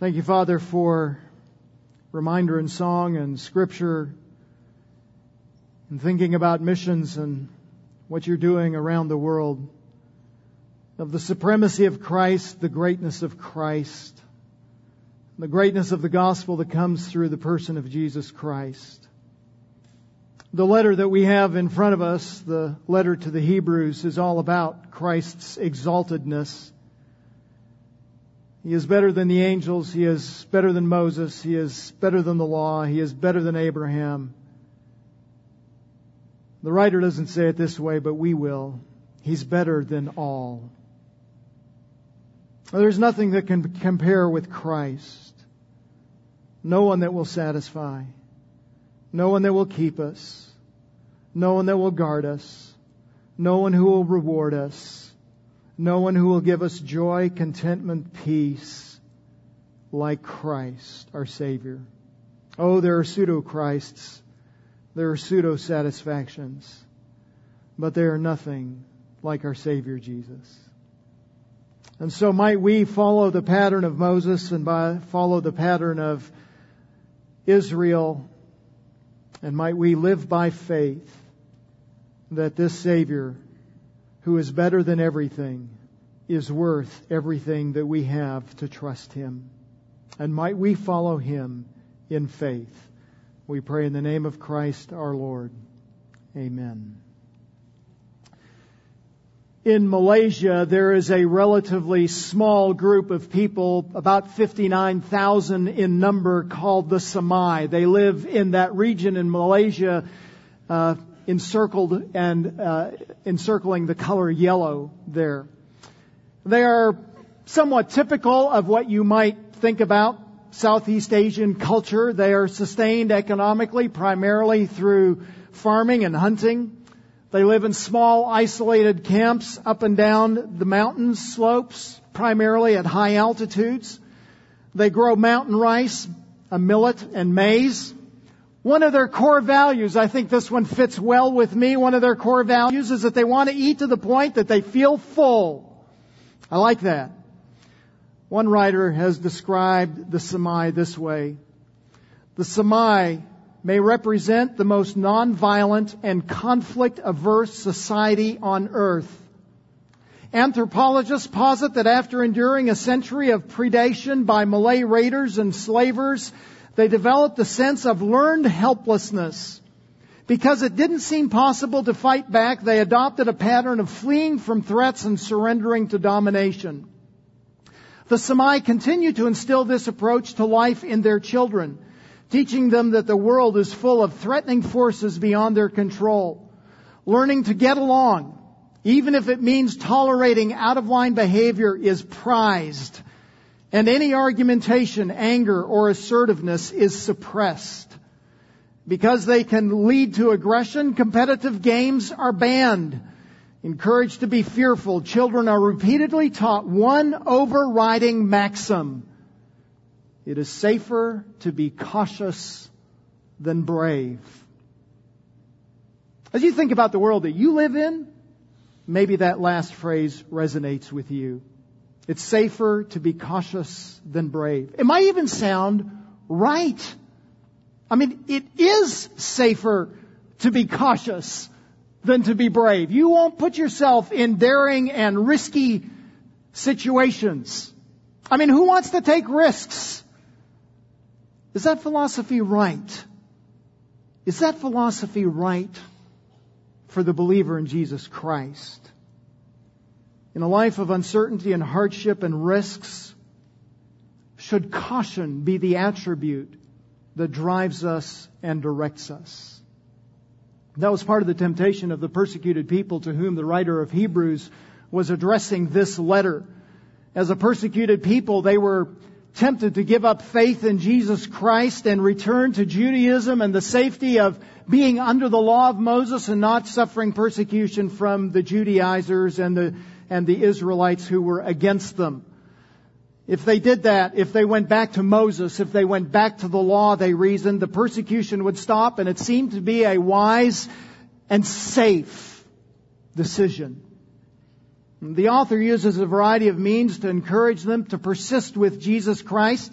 Thank you, Father, for reminder and song and scripture and thinking about missions and what you're doing around the world, of the supremacy of Christ, the greatness of Christ, the greatness of the gospel that comes through the person of Jesus Christ. The letter that we have in front of us, the letter to the Hebrews, is all about Christ's exaltedness. He is better than the angels. He is better than Moses. He is better than the law. He is better than Abraham. The writer doesn't say it this way, but we will. He's better than all. There's nothing that can compare with Christ. No one that will satisfy. No one that will keep us. No one that will guard us. No one who will reward us. No one who will give us joy, contentment, peace like Christ, our Savior. Oh, there are pseudo Christs there are pseudo satisfactions, but they are nothing like our Savior Jesus. And so might we follow the pattern of Moses and by, follow the pattern of Israel, and might we live by faith that this Savior, who is better than everything, is worth everything that we have to trust Him. And might we follow Him in faith. We pray in the name of Christ our Lord. Amen. In Malaysia, there is a relatively small group of people, about 59,000 in number, called the Semai. They live in that region in Malaysia, uh, encircled and uh, encircling the color yellow there. They are somewhat typical of what you might think about Southeast Asian culture. They are sustained economically primarily through farming and hunting. They live in small isolated camps up and down the mountain slopes, primarily at high altitudes. They grow mountain rice, a millet, and maize. One of their core values, I think this one fits well with me, one of their core values is that they want to eat to the point that they feel full. I like that. One writer has described the Semai this way. The Semai may represent the most nonviolent and conflict averse society on earth. Anthropologists posit that after enduring a century of predation by Malay raiders and slavers, they developed a sense of learned helplessness. Because it didn't seem possible to fight back, they adopted a pattern of fleeing from threats and surrendering to domination. The Semai continue to instill this approach to life in their children, teaching them that the world is full of threatening forces beyond their control. Learning to get along, even if it means tolerating out of line behavior, is prized. And any argumentation, anger, or assertiveness is suppressed. Because they can lead to aggression, competitive games are banned. Encouraged to be fearful, children are repeatedly taught one overriding maxim. It is safer to be cautious than brave. As you think about the world that you live in, maybe that last phrase resonates with you. It's safer to be cautious than brave. It might even sound right. I mean, it is safer to be cautious than to be brave. You won't put yourself in daring and risky situations. I mean, who wants to take risks? Is that philosophy right? Is that philosophy right for the believer in Jesus Christ? In a life of uncertainty and hardship and risks, should caution be the attribute that drives us and directs us? That was part of the temptation of the persecuted people to whom the writer of Hebrews was addressing this letter. As a persecuted people, they were tempted to give up faith in Jesus Christ and return to Judaism and the safety of being under the law of Moses and not suffering persecution from the Judaizers and the, and the Israelites who were against them. If they did that, if they went back to Moses, if they went back to the law, they reasoned, the persecution would stop, and it seemed to be a wise and safe decision. The author uses a variety of means to encourage them to persist with Jesus Christ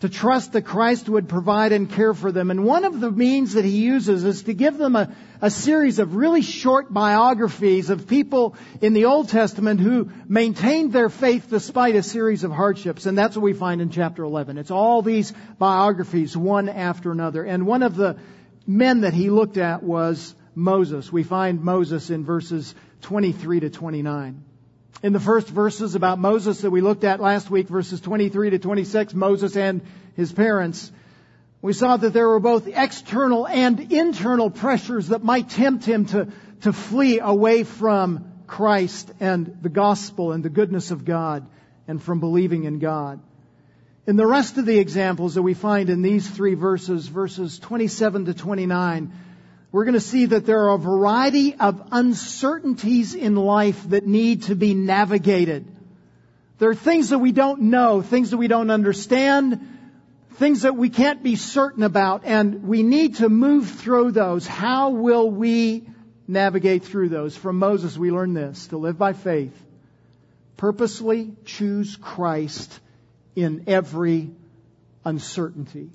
to trust that Christ would provide and care for them. And one of the means that he uses is to give them a, a series of really short biographies of people in the Old Testament who maintained their faith despite a series of hardships. And that's what we find in chapter 11. It's all these biographies, one after another. And one of the men that he looked at was Moses. We find Moses in verses 23 to 29 in the first verses about Moses that we looked at last week, verses 23 to 26, Moses and his parents, we saw that there were both external and internal pressures that might tempt him to, to flee away from Christ and the gospel and the goodness of God and from believing in God. In the rest of the examples that we find in these three verses, verses 27 to 29, we're going to see that there are a variety of uncertainties in life that need to be navigated. There are things that we don't know, things that we don't understand, things that we can't be certain about, and we need to move through those. How will we navigate through those? From Moses, we learn this to live by faith, purposely choose Christ in every uncertainty.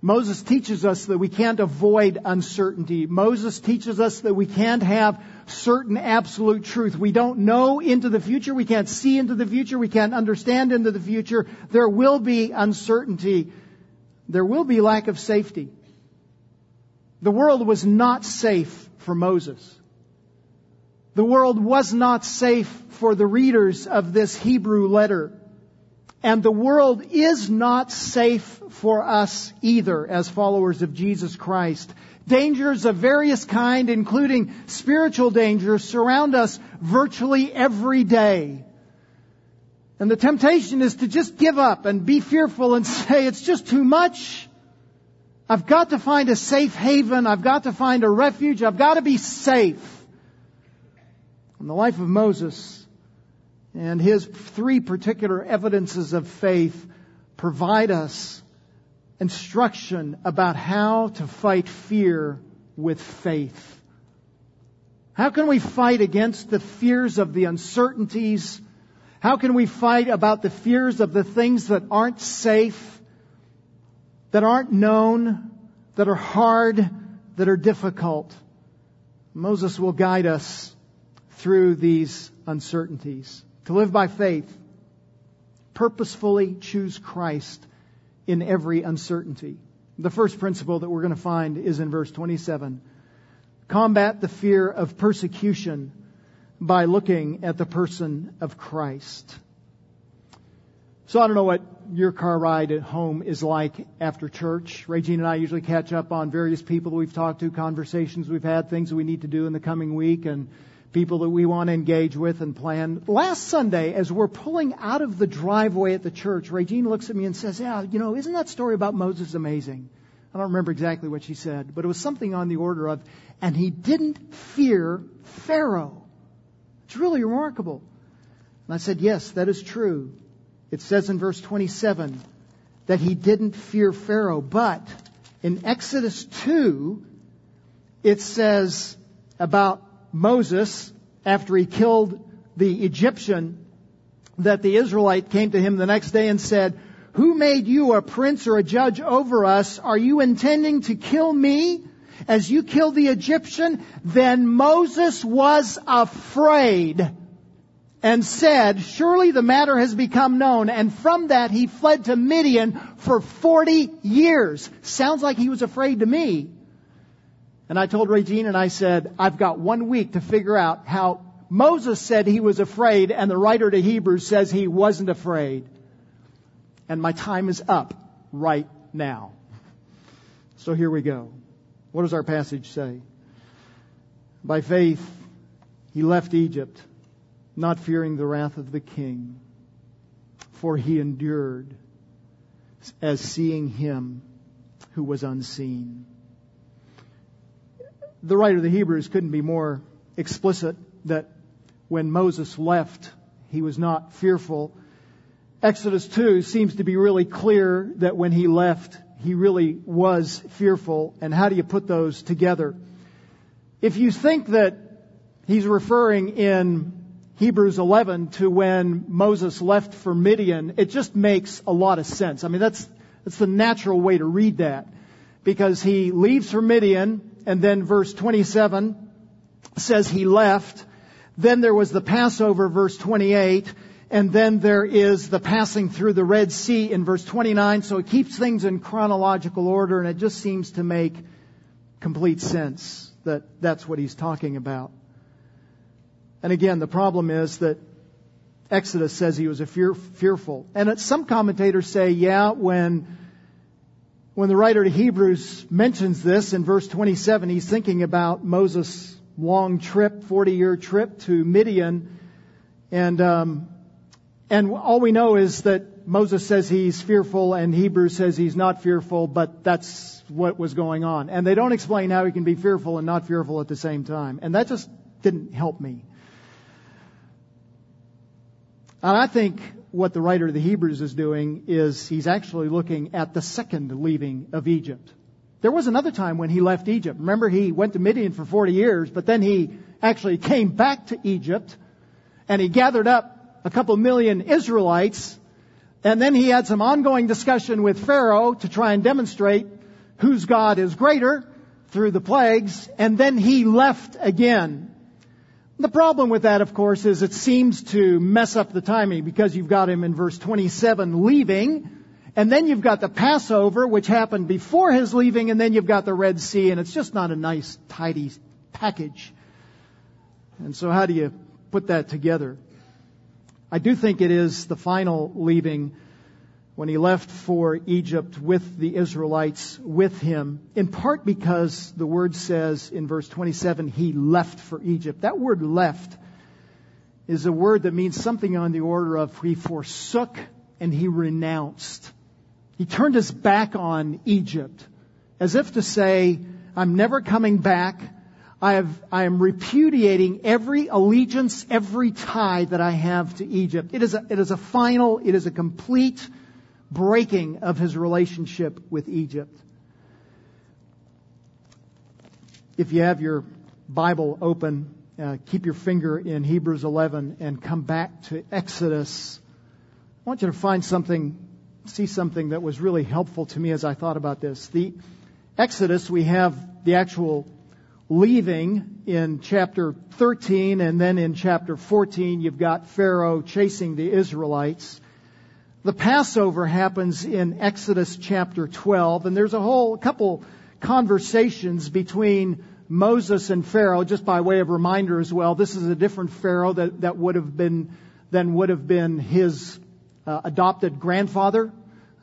Moses teaches us that we can't avoid uncertainty. Moses teaches us that we can't have certain absolute truth. We don't know into the future. We can't see into the future. We can't understand into the future. There will be uncertainty. There will be lack of safety. The world was not safe for Moses. The world was not safe for the readers of this Hebrew letter. And the world is not safe for us either as followers of Jesus Christ. Dangers of various kind, including spiritual dangers, surround us virtually every day. And the temptation is to just give up and be fearful and say, it's just too much. I've got to find a safe haven. I've got to find a refuge. I've got to be safe. In the life of Moses, and his three particular evidences of faith provide us instruction about how to fight fear with faith. How can we fight against the fears of the uncertainties? How can we fight about the fears of the things that aren't safe, that aren't known, that are hard, that are difficult? Moses will guide us through these uncertainties to live by faith, purposefully choose Christ in every uncertainty. The first principle that we're going to find is in verse 27. Combat the fear of persecution by looking at the person of Christ. So I don't know what your car ride at home is like after church. Regine and I usually catch up on various people that we've talked to, conversations we've had, things that we need to do in the coming week, and people that we want to engage with and plan. Last Sunday, as we're pulling out of the driveway at the church, Regine looks at me and says, Yeah, you know, isn't that story about Moses amazing? I don't remember exactly what she said, but it was something on the order of, and he didn't fear Pharaoh. It's really remarkable. And I said, Yes, that is true. It says in verse 27 that he didn't fear Pharaoh, but in Exodus 2, it says about Moses, after he killed the Egyptian, that the Israelite came to him the next day and said, Who made you a prince or a judge over us? Are you intending to kill me as you killed the Egyptian? Then Moses was afraid and said, Surely the matter has become known. And from that he fled to Midian for 40 years. Sounds like he was afraid to me. And I told Regine and I said, I've got one week to figure out how Moses said he was afraid and the writer to Hebrews says he wasn't afraid. And my time is up right now. So here we go. What does our passage say? By faith, he left Egypt, not fearing the wrath of the king, for he endured as seeing him who was unseen the writer of the Hebrews couldn't be more explicit that when Moses left, he was not fearful. Exodus 2 seems to be really clear that when he left, he really was fearful. And how do you put those together? If you think that he's referring in Hebrews 11 to when Moses left for Midian, it just makes a lot of sense. I mean, that's, That's the natural way to read that. Because he leaves for Midian, and then verse 27 says he left. Then there was the Passover, verse 28, and then there is the passing through the Red Sea in verse 29. So it keeps things in chronological order, and it just seems to make complete sense that that's what he's talking about. And again, the problem is that Exodus says he was a fear, fearful. And some commentators say, yeah, when, when the writer to Hebrews mentions this in verse 27, he's thinking about Moses' long trip, 40 year trip to Midian. And, um, and all we know is that Moses says he's fearful and Hebrews says he's not fearful, but that's what was going on. And they don't explain how he can be fearful and not fearful at the same time. And that just didn't help me. And I think what the writer of the Hebrews is doing is he's actually looking at the second leaving of Egypt. There was another time when he left Egypt. Remember, he went to Midian for 40 years, but then he actually came back to Egypt and he gathered up a couple million Israelites and then he had some ongoing discussion with Pharaoh to try and demonstrate whose God is greater through the plagues and then he left again. The problem with that, of course, is it seems to mess up the timing because you've got him in verse 27 leaving, and then you've got the Passover, which happened before his leaving, and then you've got the Red Sea, and it's just not a nice, tidy package. And so how do you put that together? I do think it is the final leaving when he left for Egypt with the Israelites with him, in part because the word says in verse 27, he left for Egypt. That word left is a word that means something on the order of he forsook and he renounced. He turned his back on Egypt as if to say, I'm never coming back. I, have, I am repudiating every allegiance, every tie that I have to Egypt. It is a, it is a final, it is a complete breaking of his relationship with Egypt. If you have your Bible open, uh, keep your finger in Hebrews 11 and come back to Exodus. I want you to find something, see something that was really helpful to me as I thought about this. The Exodus, we have the actual leaving in chapter 13, and then in chapter 14, you've got Pharaoh chasing the Israelites. The Passover happens in Exodus chapter 12, and there's a whole couple conversations between Moses and Pharaoh, just by way of reminder as well. This is a different Pharaoh that, that would have been, than would have been his uh, adopted grandfather.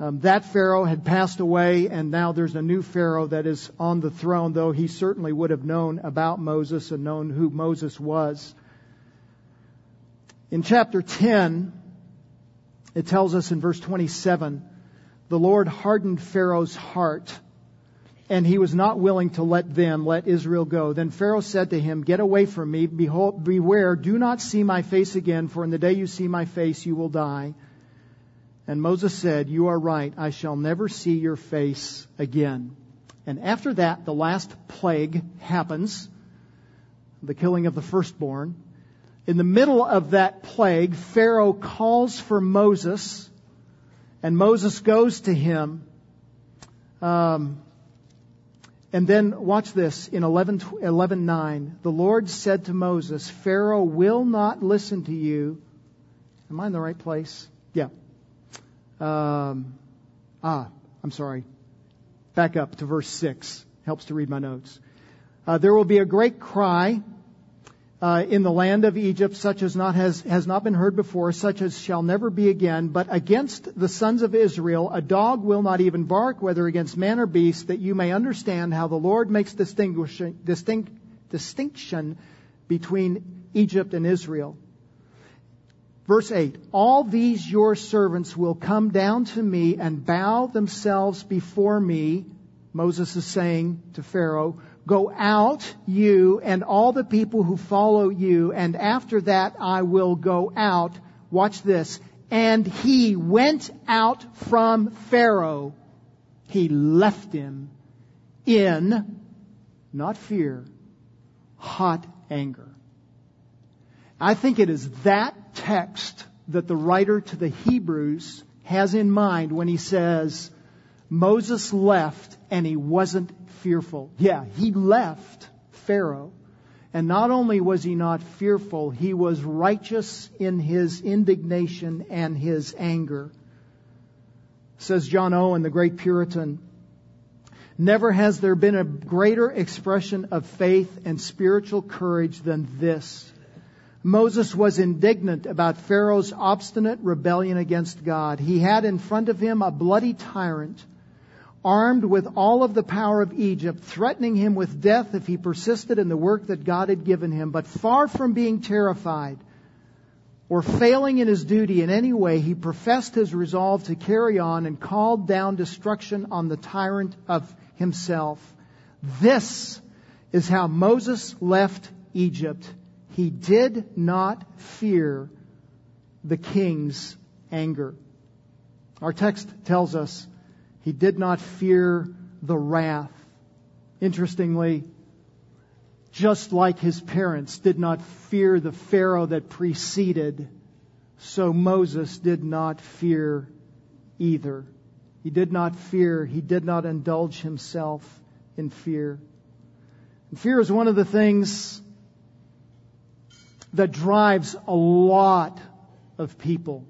Um, that Pharaoh had passed away, and now there's a new Pharaoh that is on the throne, though he certainly would have known about Moses and known who Moses was. In chapter 10, it tells us in verse 27, the Lord hardened Pharaoh's heart, and he was not willing to let them, let Israel go. Then Pharaoh said to him, Get away from me, behold, beware, do not see my face again, for in the day you see my face you will die. And Moses said, You are right, I shall never see your face again. And after that, the last plague happens, the killing of the firstborn. In the middle of that plague, Pharaoh calls for Moses, and Moses goes to him. Um, and then watch this in 11, 11 9. The Lord said to Moses, Pharaoh will not listen to you. Am I in the right place? Yeah. Um, ah, I'm sorry. Back up to verse 6. Helps to read my notes. Uh, there will be a great cry uh, in the land of Egypt, such as not has, has not been heard before, such as shall never be again. But against the sons of Israel, a dog will not even bark, whether against man or beast, that you may understand how the Lord makes distinction, distinct, distinction between Egypt and Israel. Verse 8, all these your servants will come down to me and bow themselves before me. Moses is saying to Pharaoh, Go out, you and all the people who follow you, and after that I will go out. Watch this. And he went out from Pharaoh. He left him in, not fear, hot anger. I think it is that text that the writer to the Hebrews has in mind when he says, Moses left and he wasn't fearful. Yeah, he left Pharaoh. And not only was he not fearful, he was righteous in his indignation and his anger. Says John Owen, the great Puritan, Never has there been a greater expression of faith and spiritual courage than this. Moses was indignant about Pharaoh's obstinate rebellion against God. He had in front of him a bloody tyrant armed with all of the power of Egypt, threatening him with death if he persisted in the work that God had given him. But far from being terrified or failing in his duty in any way, he professed his resolve to carry on and called down destruction on the tyrant of himself. This is how Moses left Egypt. He did not fear the king's anger. Our text tells us he did not fear the wrath. Interestingly, just like his parents did not fear the Pharaoh that preceded, so Moses did not fear either. He did not fear, he did not indulge himself in fear. And fear is one of the things that drives a lot of people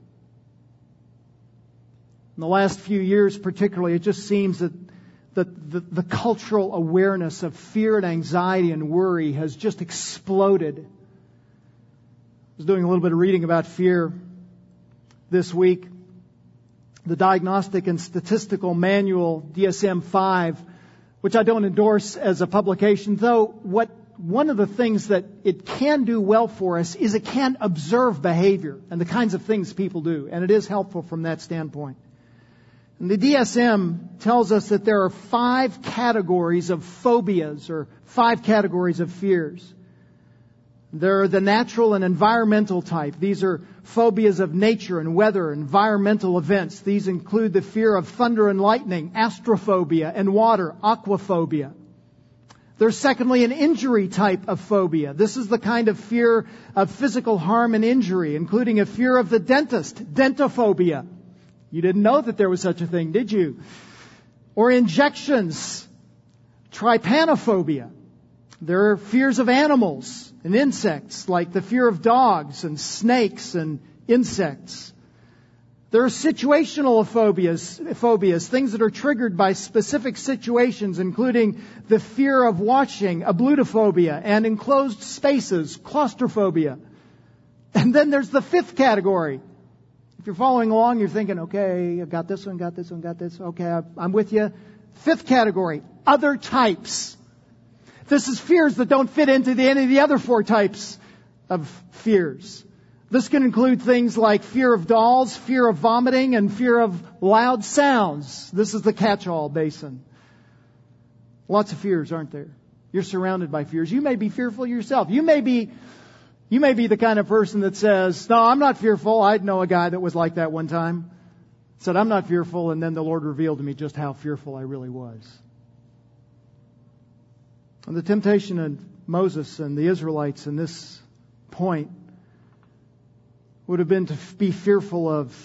in the last few years, particularly, it just seems that the, the, the, cultural awareness of fear and anxiety and worry has just exploded. I was doing a little bit of reading about fear this week. The Diagnostic and Statistical Manual, DSM 5, which I don't endorse as a publication, though what one of the things that it can do well for us is it can observe behavior and the kinds of things people do, and it is helpful from that standpoint. And the DSM tells us that there are five categories of phobias or five categories of fears. There are the natural and environmental type. These are phobias of nature and weather, environmental events. These include the fear of thunder and lightning, astrophobia, and water, aquaphobia. There's secondly an injury type of phobia. This is the kind of fear of physical harm and injury, including a fear of the dentist, dentophobia. You didn't know that there was such a thing, did you? Or injections, trypanophobia. There are fears of animals and insects, like the fear of dogs and snakes and insects. There are situational phobias, phobias, things that are triggered by specific situations, including the fear of watching, ablutophobia, and enclosed spaces, claustrophobia. And then there's the fifth category, if you're following along, you're thinking, okay, I've got this one, got this one, got this. Okay, I'm with you. Fifth category, other types. This is fears that don't fit into the, any of the other four types of fears. This can include things like fear of dolls, fear of vomiting, and fear of loud sounds. This is the catch-all basin. Lots of fears, aren't there? You're surrounded by fears. You may be fearful yourself. You may be you may be the kind of person that says, no, I'm not fearful. I know a guy that was like that one time. Said, I'm not fearful, and then the Lord revealed to me just how fearful I really was. And the temptation of Moses and the Israelites in this point would have been to be fearful of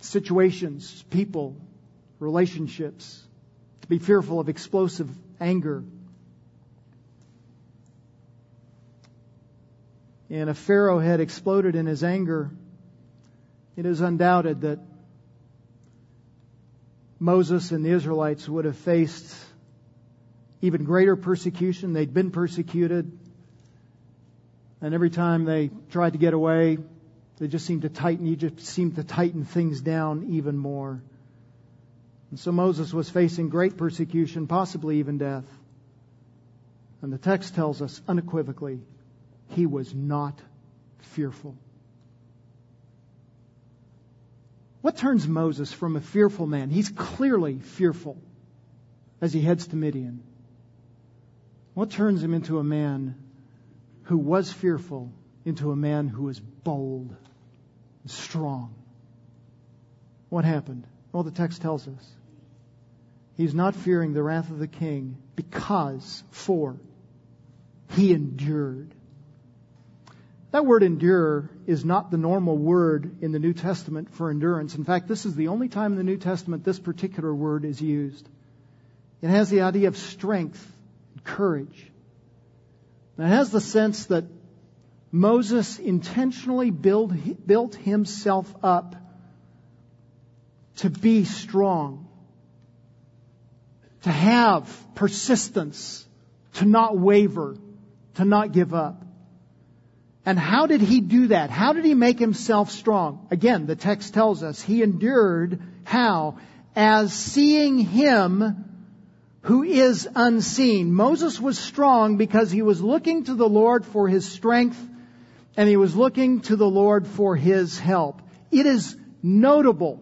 situations, people, relationships, to be fearful of explosive anger, and if Pharaoh had exploded in his anger, it is undoubted that Moses and the Israelites would have faced even greater persecution. They'd been persecuted. And every time they tried to get away, they just seemed to tighten, Egypt seemed to tighten things down even more. And so Moses was facing great persecution, possibly even death. And the text tells us unequivocally he was not fearful. What turns Moses from a fearful man? He's clearly fearful as he heads to Midian. What turns him into a man who was fearful into a man who is bold and strong? What happened? Well, the text tells us. He's not fearing the wrath of the king because, for, he endured That word endure is not the normal word in the New Testament for endurance. In fact, this is the only time in the New Testament this particular word is used. It has the idea of strength and courage. it has the sense that Moses intentionally build, built himself up to be strong, to have persistence, to not waver, to not give up. And how did he do that? How did he make himself strong? Again, the text tells us he endured how? As seeing him who is unseen. Moses was strong because he was looking to the Lord for his strength and he was looking to the Lord for his help. It is notable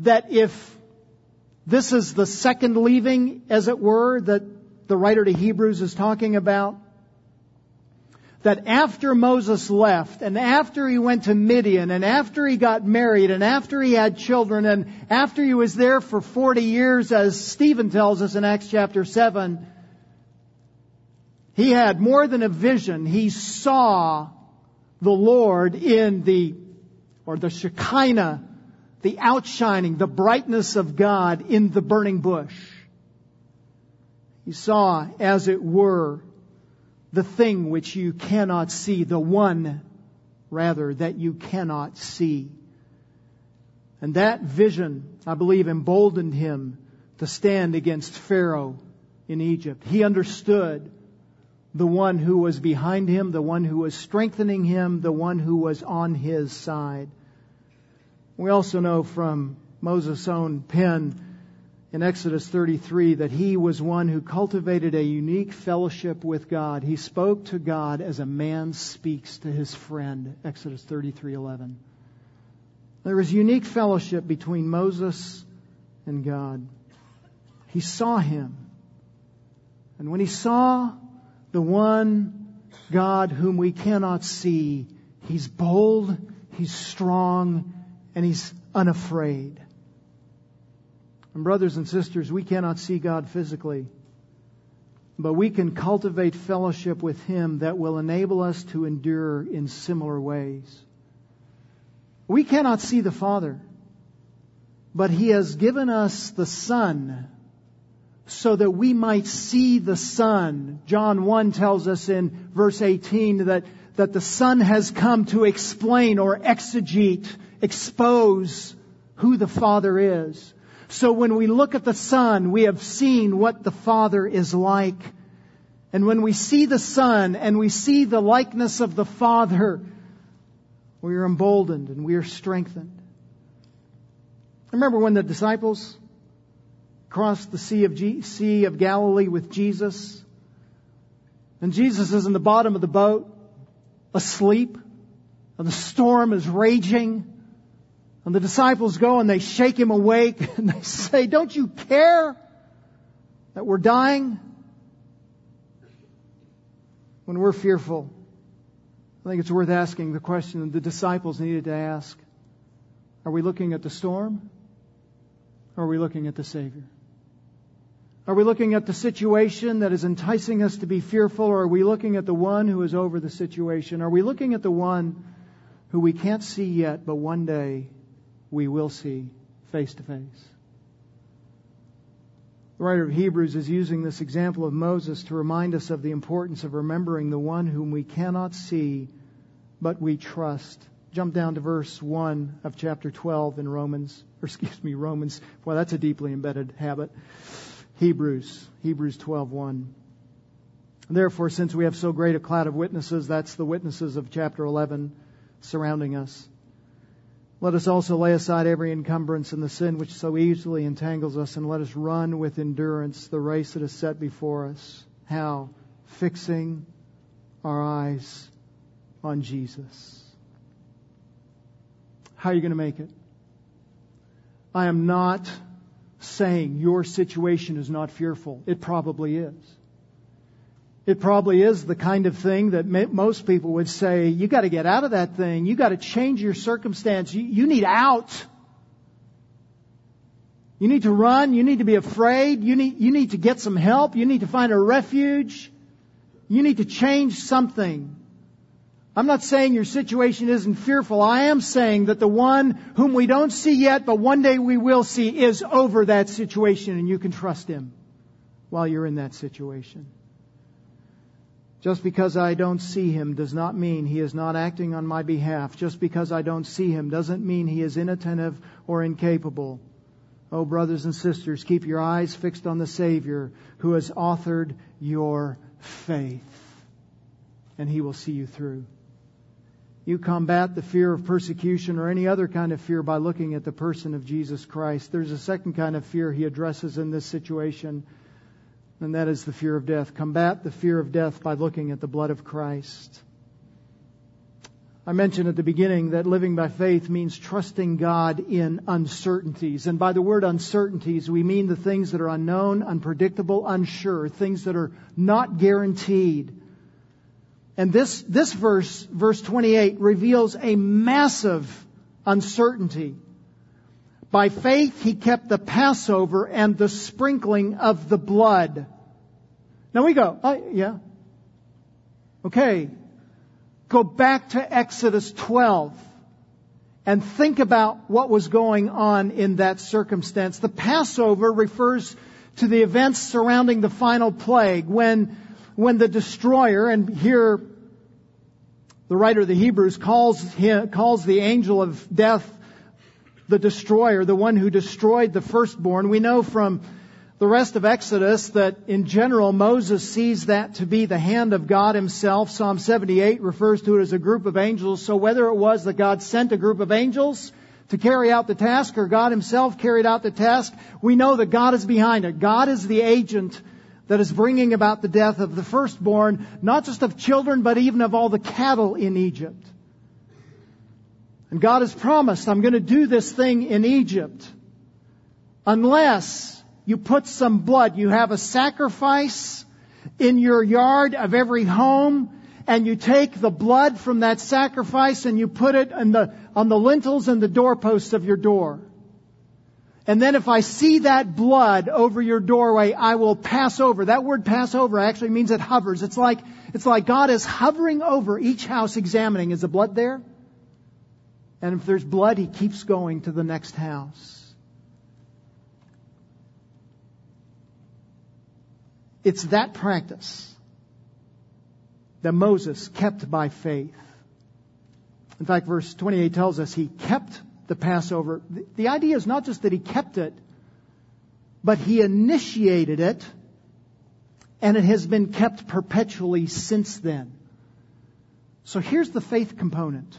that if this is the second leaving, as it were, that the writer to Hebrews is talking about, that after Moses left and after he went to Midian and after he got married and after he had children and after he was there for 40 years, as Stephen tells us in Acts chapter 7, he had more than a vision. He saw the Lord in the, or the Shekinah, the outshining, the brightness of God in the burning bush. He saw, as it were, the thing which you cannot see, the one, rather, that you cannot see. And that vision, I believe, emboldened him to stand against Pharaoh in Egypt. He understood the one who was behind him, the one who was strengthening him, the one who was on his side. We also know from Moses' own pen in Exodus 33 that he was one who cultivated a unique fellowship with God. He spoke to God as a man speaks to his friend. Exodus 33:11. There was unique fellowship between Moses and God. He saw him. And when he saw the one God whom we cannot see, he's bold, he's strong, and he's unafraid. And brothers and sisters, we cannot see God physically, but we can cultivate fellowship with Him that will enable us to endure in similar ways. We cannot see the Father, but He has given us the Son so that we might see the Son. John 1 tells us in verse 18 that, that the Son has come to explain or exegete, expose who the Father is. So when we look at the Son, we have seen what the Father is like. And when we see the Son and we see the likeness of the Father, we are emboldened and we are strengthened. Remember when the disciples crossed the sea of, G- sea of Galilee with Jesus? And Jesus is in the bottom of the boat, asleep, and the storm is raging. And the disciples go and they shake him awake and they say, Don't you care that we're dying? When we're fearful, I think it's worth asking the question the disciples needed to ask Are we looking at the storm? Or are we looking at the Savior? Are we looking at the situation that is enticing us to be fearful, or are we looking at the one who is over the situation? Are we looking at the one who we can't see yet, but one day we will see face to face. The writer of Hebrews is using this example of Moses to remind us of the importance of remembering the one whom we cannot see, but we trust. Jump down to verse 1 of chapter 12 in Romans, or excuse me, Romans. Well, that's a deeply embedded habit. Hebrews, Hebrews 12:1. Therefore, since we have so great a cloud of witnesses, that's the witnesses of chapter 11 surrounding us. Let us also lay aside every encumbrance and the sin which so easily entangles us, and let us run with endurance the race that is set before us. How? Fixing our eyes on Jesus. How are you going to make it? I am not saying your situation is not fearful. It probably is. It probably is the kind of thing that most people would say, you got to get out of that thing. You got to change your circumstance. You, you need out. You need to run. You need to be afraid. You need, you need to get some help. You need to find a refuge. You need to change something. I'm not saying your situation isn't fearful. I am saying that the one whom we don't see yet, but one day we will see, is over that situation and you can trust him while you're in that situation. Just because I don't see him does not mean he is not acting on my behalf. Just because I don't see him doesn't mean he is inattentive or incapable. Oh, brothers and sisters, keep your eyes fixed on the Savior who has authored your faith, and he will see you through. You combat the fear of persecution or any other kind of fear by looking at the person of Jesus Christ. There's a second kind of fear he addresses in this situation and that is the fear of death. Combat the fear of death by looking at the blood of Christ. I mentioned at the beginning that living by faith means trusting God in uncertainties. And by the word uncertainties, we mean the things that are unknown, unpredictable, unsure, things that are not guaranteed. And this, this verse, verse 28, reveals a massive uncertainty. By faith, he kept the Passover and the sprinkling of the blood. Now we go, uh, yeah. Okay. Go back to Exodus 12 and think about what was going on in that circumstance. The Passover refers to the events surrounding the final plague when, when the destroyer, and here the writer of the Hebrews calls, him, calls the angel of death the destroyer, the one who destroyed the firstborn. We know from the rest of Exodus that in general Moses sees that to be the hand of God himself. Psalm 78 refers to it as a group of angels. So whether it was that God sent a group of angels to carry out the task or God himself carried out the task, we know that God is behind it. God is the agent that is bringing about the death of the firstborn, not just of children, but even of all the cattle in Egypt. And God has promised, I'm going to do this thing in Egypt. Unless you put some blood, you have a sacrifice in your yard of every home, and you take the blood from that sacrifice and you put it the, on the lintels and the doorposts of your door. And then if I see that blood over your doorway, I will pass over. That word pass over actually means it hovers. It's like, it's like God is hovering over each house examining, is the blood there? And if there's blood, he keeps going to the next house. It's that practice that Moses kept by faith. In fact, verse 28 tells us he kept the Passover. The idea is not just that he kept it, but he initiated it, and it has been kept perpetually since then. So here's the faith component.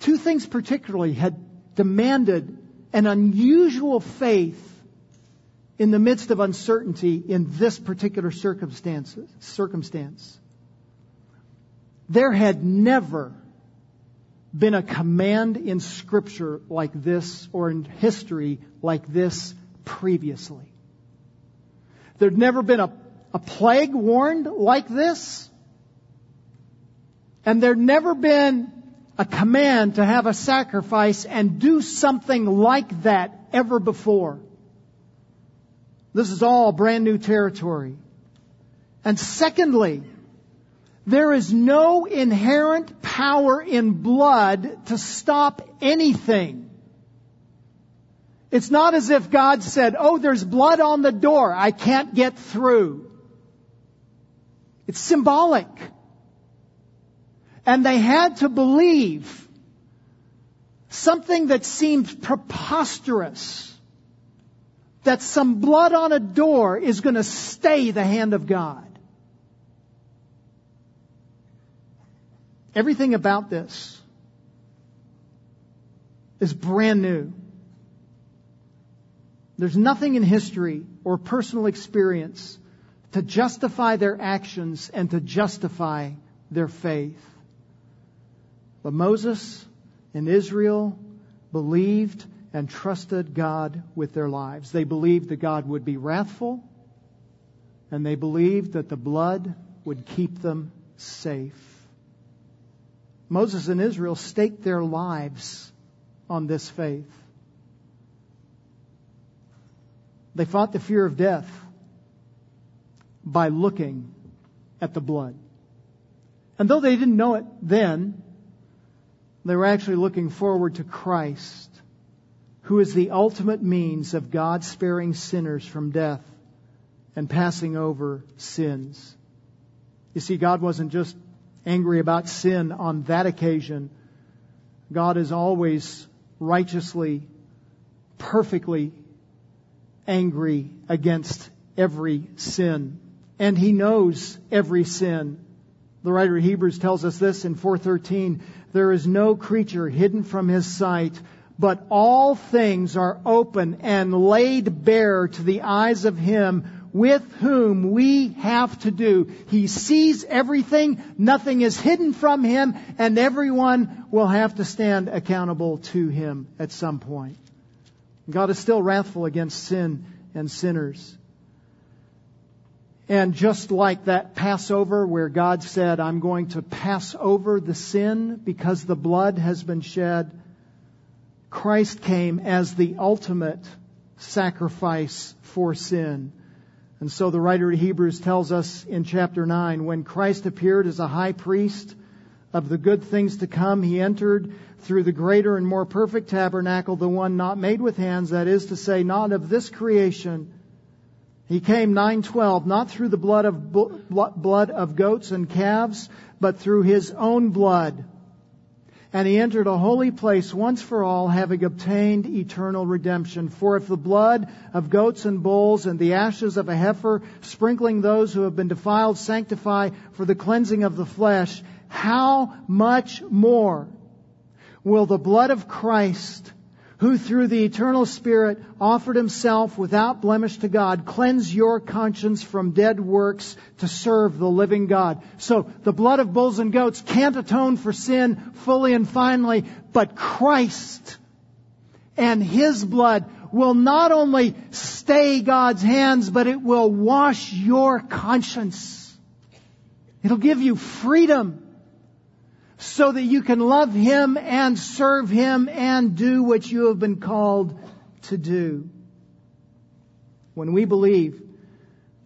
Two things particularly had demanded an unusual faith in the midst of uncertainty in this particular circumstance. There had never been a command in scripture like this or in history like this previously. There'd never been a, a plague warned like this. And there'd never been a command to have a sacrifice and do something like that ever before. This is all brand new territory. And secondly, there is no inherent power in blood to stop anything. It's not as if God said, oh, there's blood on the door. I can't get through. It's symbolic. And they had to believe something that seemed preposterous that some blood on a door is going to stay the hand of God. Everything about this is brand new. There's nothing in history or personal experience to justify their actions and to justify their faith. But Moses and Israel believed and trusted God with their lives. They believed that God would be wrathful, and they believed that the blood would keep them safe. Moses and Israel staked their lives on this faith. They fought the fear of death by looking at the blood. And though they didn't know it then, they were actually looking forward to Christ, who is the ultimate means of God sparing sinners from death and passing over sins. You see, God wasn't just angry about sin on that occasion. God is always righteously, perfectly angry against every sin. And He knows every sin. The writer of Hebrews tells us this in 413, there is no creature hidden from His sight, but all things are open and laid bare to the eyes of Him with whom we have to do. He sees everything, nothing is hidden from him, and everyone will have to stand accountable to him at some point. God is still wrathful against sin and sinners. And just like that Passover where God said, I'm going to pass over the sin because the blood has been shed, Christ came as the ultimate sacrifice for sin. And so the writer of Hebrews tells us in chapter 9, when Christ appeared as a high priest of the good things to come, he entered through the greater and more perfect tabernacle, the one not made with hands, that is to say, not of this creation. He came 912, not through the blood of, blood of goats and calves, but through his own blood and he entered a holy place once for all, having obtained eternal redemption. For if the blood of goats and bulls and the ashes of a heifer, sprinkling those who have been defiled, sanctify for the cleansing of the flesh, how much more will the blood of Christ, who through the eternal Spirit offered himself without blemish to God, cleanse your conscience from dead works to serve the living God. So the blood of bulls and goats can't atone for sin fully and finally, but Christ and his blood will not only stay God's hands, but it will wash your conscience. It'll give you freedom so that you can love Him and serve Him and do what you have been called to do. When we believe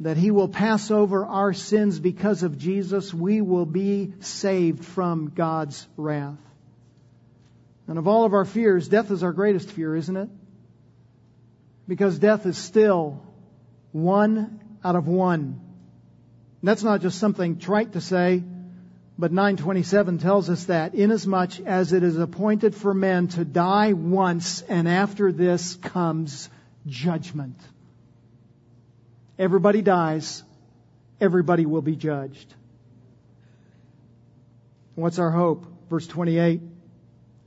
that He will pass over our sins because of Jesus, we will be saved from God's wrath. And of all of our fears, death is our greatest fear, isn't it? Because death is still one out of one. And that's not just something trite to say. But 927 tells us that inasmuch as it is appointed for men to die once and after this comes judgment. Everybody dies. Everybody will be judged. What's our hope? Verse 28.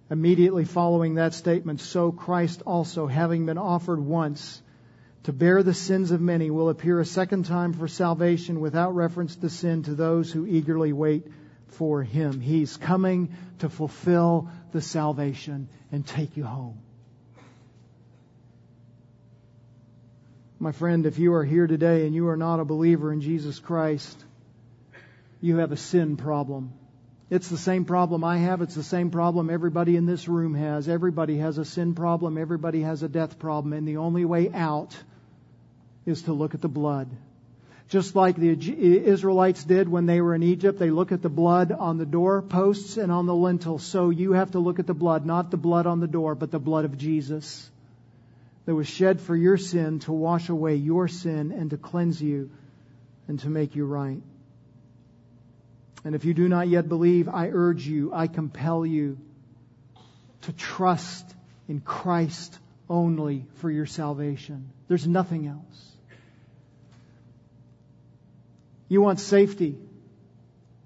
Immediately following that statement, so Christ also, having been offered once to bear the sins of many, will appear a second time for salvation without reference to sin to those who eagerly wait for him. He's coming to fulfill the salvation and take you home. My friend, if you are here today and you are not a believer in Jesus Christ, you have a sin problem. It's the same problem I have. It's the same problem everybody in this room has. Everybody has a sin problem. Everybody has a death problem. And the only way out is to look at the blood just like the Israelites did when they were in Egypt. They look at the blood on the doorposts and on the lintel. So you have to look at the blood, not the blood on the door, but the blood of Jesus that was shed for your sin to wash away your sin and to cleanse you and to make you right. And if you do not yet believe, I urge you, I compel you to trust in Christ only for your salvation. There's nothing else. You want safety.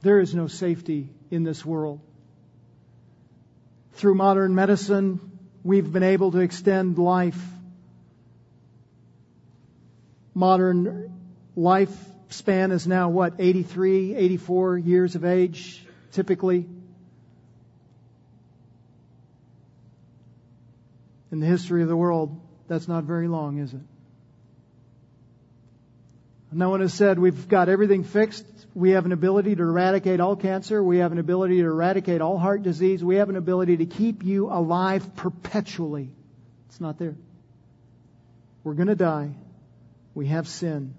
There is no safety in this world. Through modern medicine, we've been able to extend life. Modern lifespan is now what, 83, 84 years of age, typically. In the history of the world, that's not very long, is it? No one has said we've got everything fixed. We have an ability to eradicate all cancer. We have an ability to eradicate all heart disease. We have an ability to keep you alive perpetually. It's not there. We're going to die. We have sin.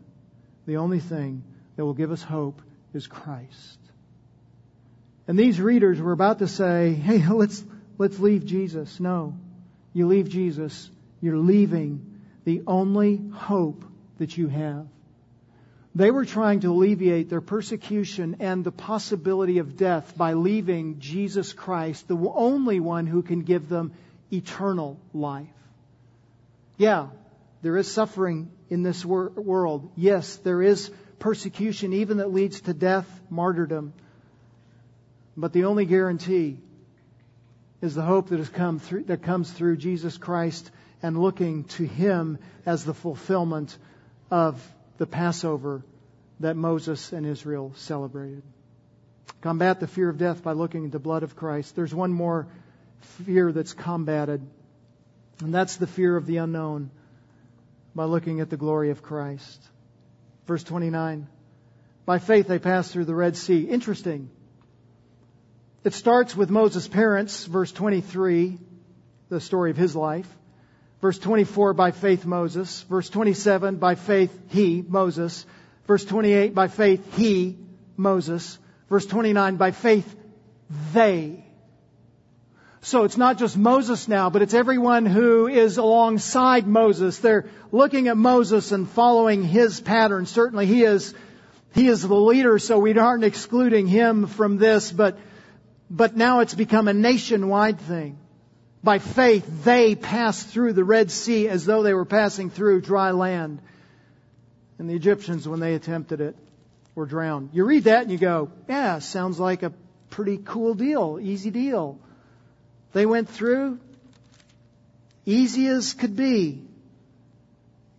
The only thing that will give us hope is Christ. And these readers were about to say, hey, let's, let's leave Jesus. No. You leave Jesus, you're leaving the only hope that you have. They were trying to alleviate their persecution and the possibility of death by leaving Jesus Christ, the only one who can give them eternal life. Yeah, there is suffering in this wor- world. Yes, there is persecution, even that leads to death, martyrdom. But the only guarantee is the hope that has come through, that comes through Jesus Christ and looking to Him as the fulfillment of the Passover that Moses and Israel celebrated. Combat the fear of death by looking at the blood of Christ. There's one more fear that's combated, and that's the fear of the unknown by looking at the glory of Christ. Verse 29. By faith they passed through the Red Sea. Interesting. It starts with Moses' parents, verse 23, the story of his life. Verse 24, by faith Moses. Verse 27, by faith he, Moses. Verse 28, by faith he, Moses. Verse 29, by faith they. So it's not just Moses now, but it's everyone who is alongside Moses. They're looking at Moses and following his pattern. Certainly he is, he is the leader, so we aren't excluding him from this, but, but now it's become a nationwide thing. By faith, they passed through the Red Sea as though they were passing through dry land. And the Egyptians, when they attempted it, were drowned. You read that and you go, yeah, sounds like a pretty cool deal, easy deal. They went through easy as could be.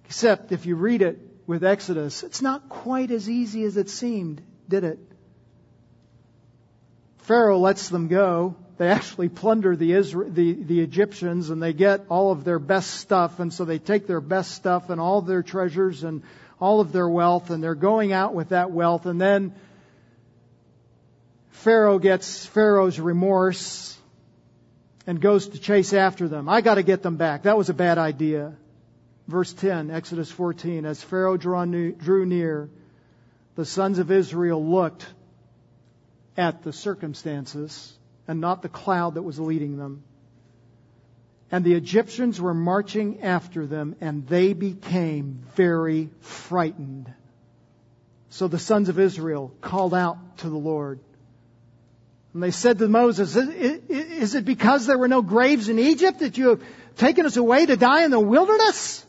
Except if you read it with Exodus, it's not quite as easy as it seemed, did it? Pharaoh lets them go they actually plunder the, Isra- the, the Egyptians and they get all of their best stuff. And so they take their best stuff and all their treasures and all of their wealth and they're going out with that wealth. And then Pharaoh gets Pharaoh's remorse and goes to chase after them. I got to get them back. That was a bad idea. Verse 10, Exodus 14. As Pharaoh drew near, the sons of Israel looked at the circumstances and not the cloud that was leading them. And the Egyptians were marching after them, and they became very frightened. So the sons of Israel called out to the Lord. And they said to Moses, Is it because there were no graves in Egypt that you have taken us away to die in the wilderness?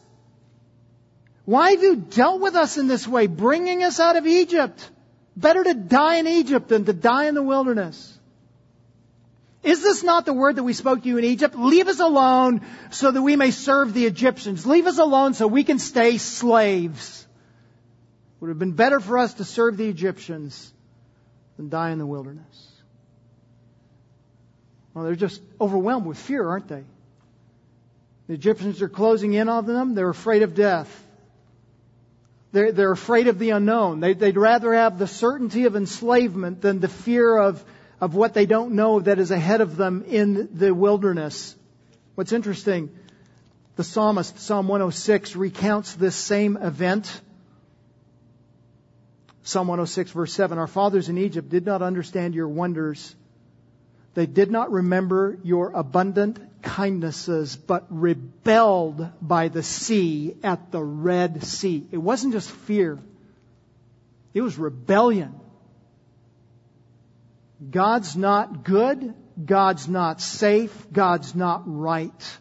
Why have you dealt with us in this way, bringing us out of Egypt? Better to die in Egypt than to die in the wilderness. Is this not the word that we spoke to you in Egypt? Leave us alone so that we may serve the Egyptians. Leave us alone so we can stay slaves. It would have been better for us to serve the Egyptians than die in the wilderness. Well, they're just overwhelmed with fear, aren't they? The Egyptians are closing in on them. They're afraid of death. They're, they're afraid of the unknown. They, would rather have the certainty of enslavement than the fear of of what they don't know that is ahead of them in the wilderness. What's interesting, the psalmist, Psalm 106, recounts this same event. Psalm 106 verse 7, Our fathers in Egypt did not understand your wonders. They did not remember your abundant kindnesses, but rebelled by the sea at the Red Sea. It wasn't just fear. It was rebellion. God's not good. God's not safe. God's not right.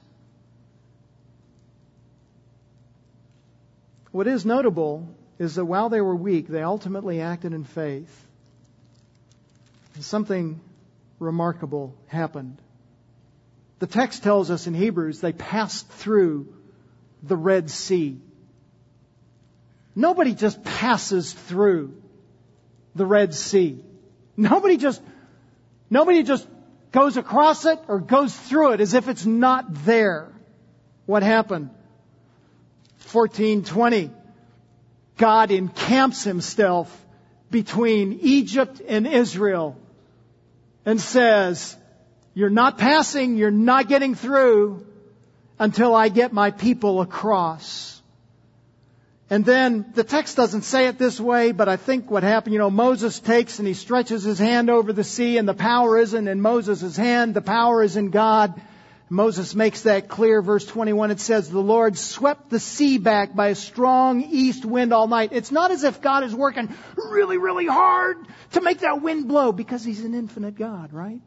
What is notable is that while they were weak, they ultimately acted in faith. Something remarkable happened. The text tells us in Hebrews they passed through the Red Sea. Nobody just passes through the Red Sea. Nobody just Nobody just goes across it or goes through it as if it's not there. What happened? 1420. God encamps himself between Egypt and Israel and says, you're not passing, you're not getting through until I get my people across. And then the text doesn't say it this way, but I think what happened, you know, Moses takes and he stretches his hand over the sea and the power isn't in Moses' hand, the power is in God. Moses makes that clear. Verse 21, it says, the Lord swept the sea back by a strong east wind all night. It's not as if God is working really, really hard to make that wind blow because he's an infinite God, right?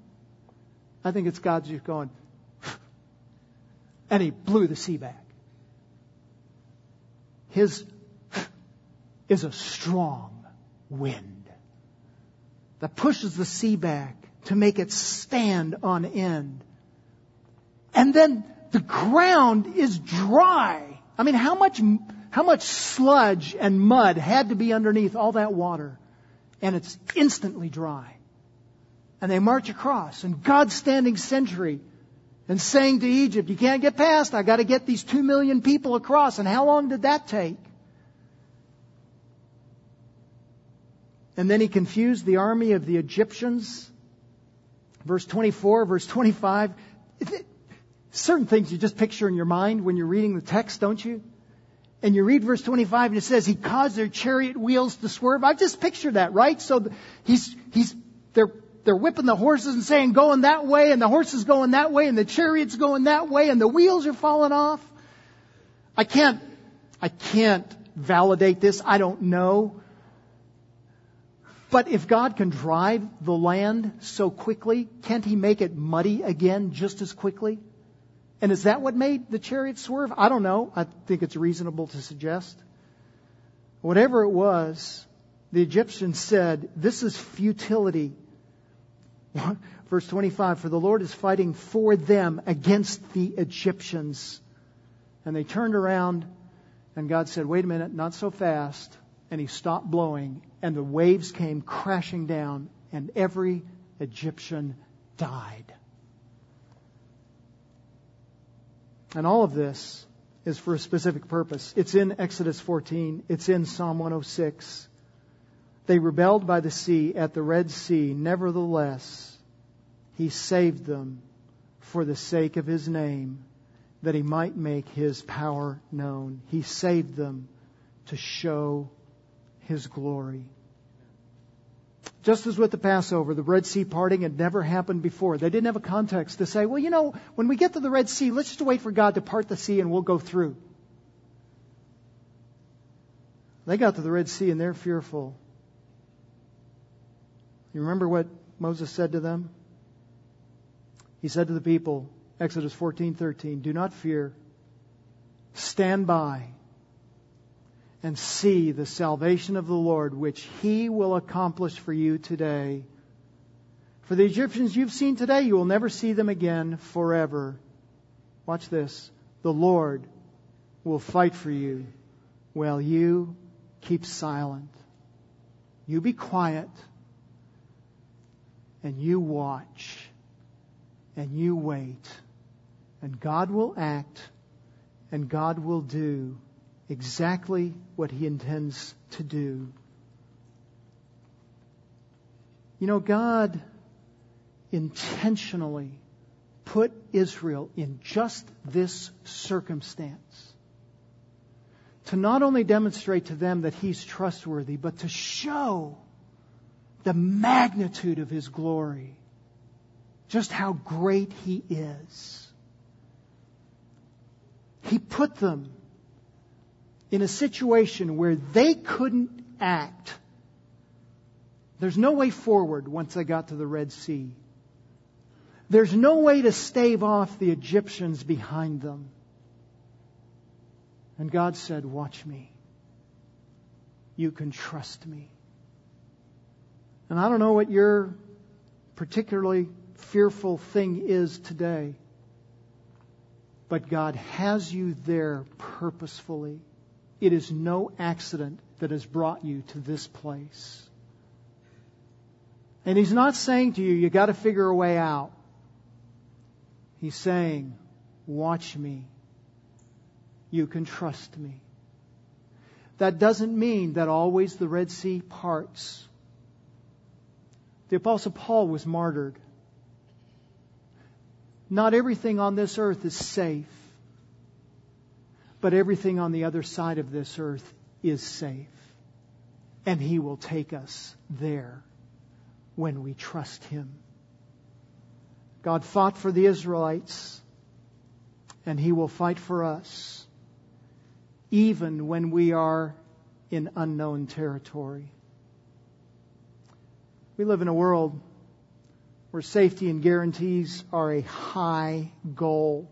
I think it's God just going, and he blew the sea back. His is a strong wind that pushes the sea back to make it stand on end. And then the ground is dry. I mean, how much, how much sludge and mud had to be underneath all that water? And it's instantly dry. And they march across, and God's standing sentry and saying to Egypt, you can't get past, I gotta get these two million people across. And how long did that take? And then he confused the army of the Egyptians. Verse 24, verse 25. Certain things you just picture in your mind when you're reading the text, don't you? And you read verse 25 and it says, He caused their chariot wheels to swerve. I just picture that, right? So he's, he's, they're, they're whipping the horses and saying, going that way, and the horses going that way, and the chariot's going that way, and the wheels are falling off. I can't, I can't validate this. I don't know. But if God can drive the land so quickly, can't He make it muddy again just as quickly? And is that what made the chariot swerve? I don't know. I think it's reasonable to suggest. Whatever it was, the Egyptians said, This is futility. Verse 25 For the Lord is fighting for them against the Egyptians. And they turned around, and God said, Wait a minute, not so fast and he stopped blowing, and the waves came crashing down, and every Egyptian died. And all of this is for a specific purpose. It's in Exodus 14, it's in Psalm 106. They rebelled by the sea at the Red Sea. Nevertheless, he saved them for the sake of his name, that he might make his power known. He saved them to show his glory. Just as with the Passover, the Red Sea parting had never happened before. They didn't have a context to say, well, you know, when we get to the Red Sea, let's just wait for God to part the sea and we'll go through. They got to the Red Sea and they're fearful. You remember what Moses said to them? He said to the people, Exodus 14:13, "Do not fear. Stand by and see the salvation of the Lord, which He will accomplish for you today. For the Egyptians you've seen today, you will never see them again forever. Watch this. The Lord will fight for you while you keep silent. You be quiet and you watch and you wait. And God will act and God will do exactly what he intends to do. You know, God intentionally put Israel in just this circumstance to not only demonstrate to them that he's trustworthy, but to show the magnitude of his glory, just how great he is. He put them in a situation where they couldn't act. There's no way forward once they got to the Red Sea. There's no way to stave off the Egyptians behind them. And God said, Watch me. You can trust me. And I don't know what your particularly fearful thing is today, but God has you there purposefully. It is no accident that has brought you to this place. And he's not saying to you, you got to figure a way out. He's saying, watch me. You can trust me. That doesn't mean that always the Red Sea parts. The Apostle Paul was martyred. Not everything on this earth is safe but everything on the other side of this earth is safe. And He will take us there when we trust Him. God fought for the Israelites, and He will fight for us, even when we are in unknown territory. We live in a world where safety and guarantees are a high goal.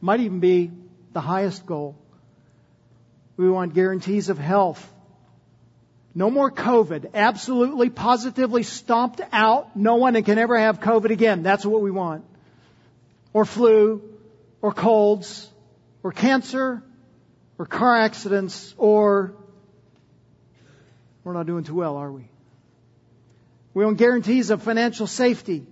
Might even be the highest goal. We want guarantees of health. No more COVID. Absolutely, positively stomped out. No one can ever have COVID again. That's what we want. Or flu, or colds, or cancer, or car accidents, or we're not doing too well, are we? We want guarantees of financial safety.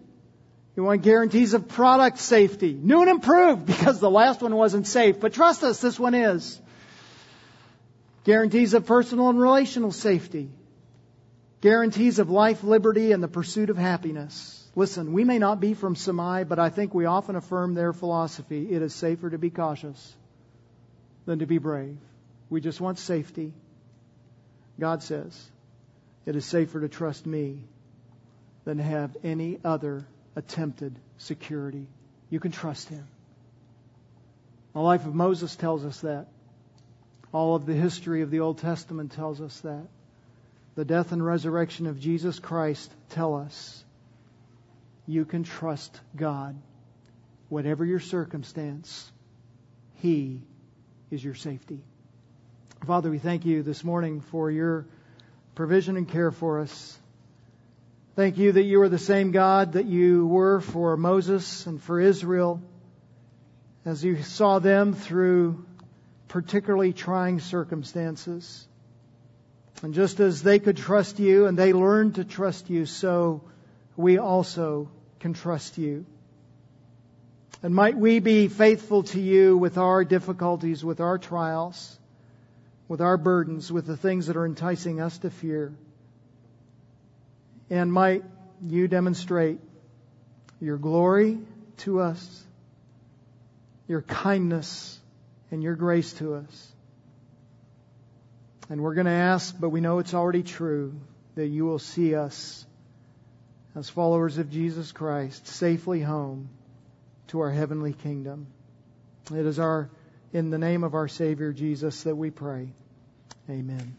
We want guarantees of product safety. New and improved because the last one wasn't safe. But trust us, this one is. Guarantees of personal and relational safety. Guarantees of life, liberty, and the pursuit of happiness. Listen, we may not be from Samai, but I think we often affirm their philosophy. It is safer to be cautious than to be brave. We just want safety. God says, it is safer to trust me than have any other attempted security. You can trust him. The life of Moses tells us that. All of the history of the Old Testament tells us that. The death and resurrection of Jesus Christ tell us you can trust God. Whatever your circumstance, He is your safety. Father, we thank you this morning for your provision and care for us. Thank you that you are the same God that you were for Moses and for Israel as you saw them through particularly trying circumstances. And just as they could trust you and they learned to trust you, so we also can trust you. And might we be faithful to you with our difficulties, with our trials, with our burdens, with the things that are enticing us to fear. And might you demonstrate your glory to us, your kindness and your grace to us. And we're going to ask, but we know it's already true, that you will see us as followers of Jesus Christ safely home to our heavenly kingdom. It is our, in the name of our Savior Jesus that we pray. Amen.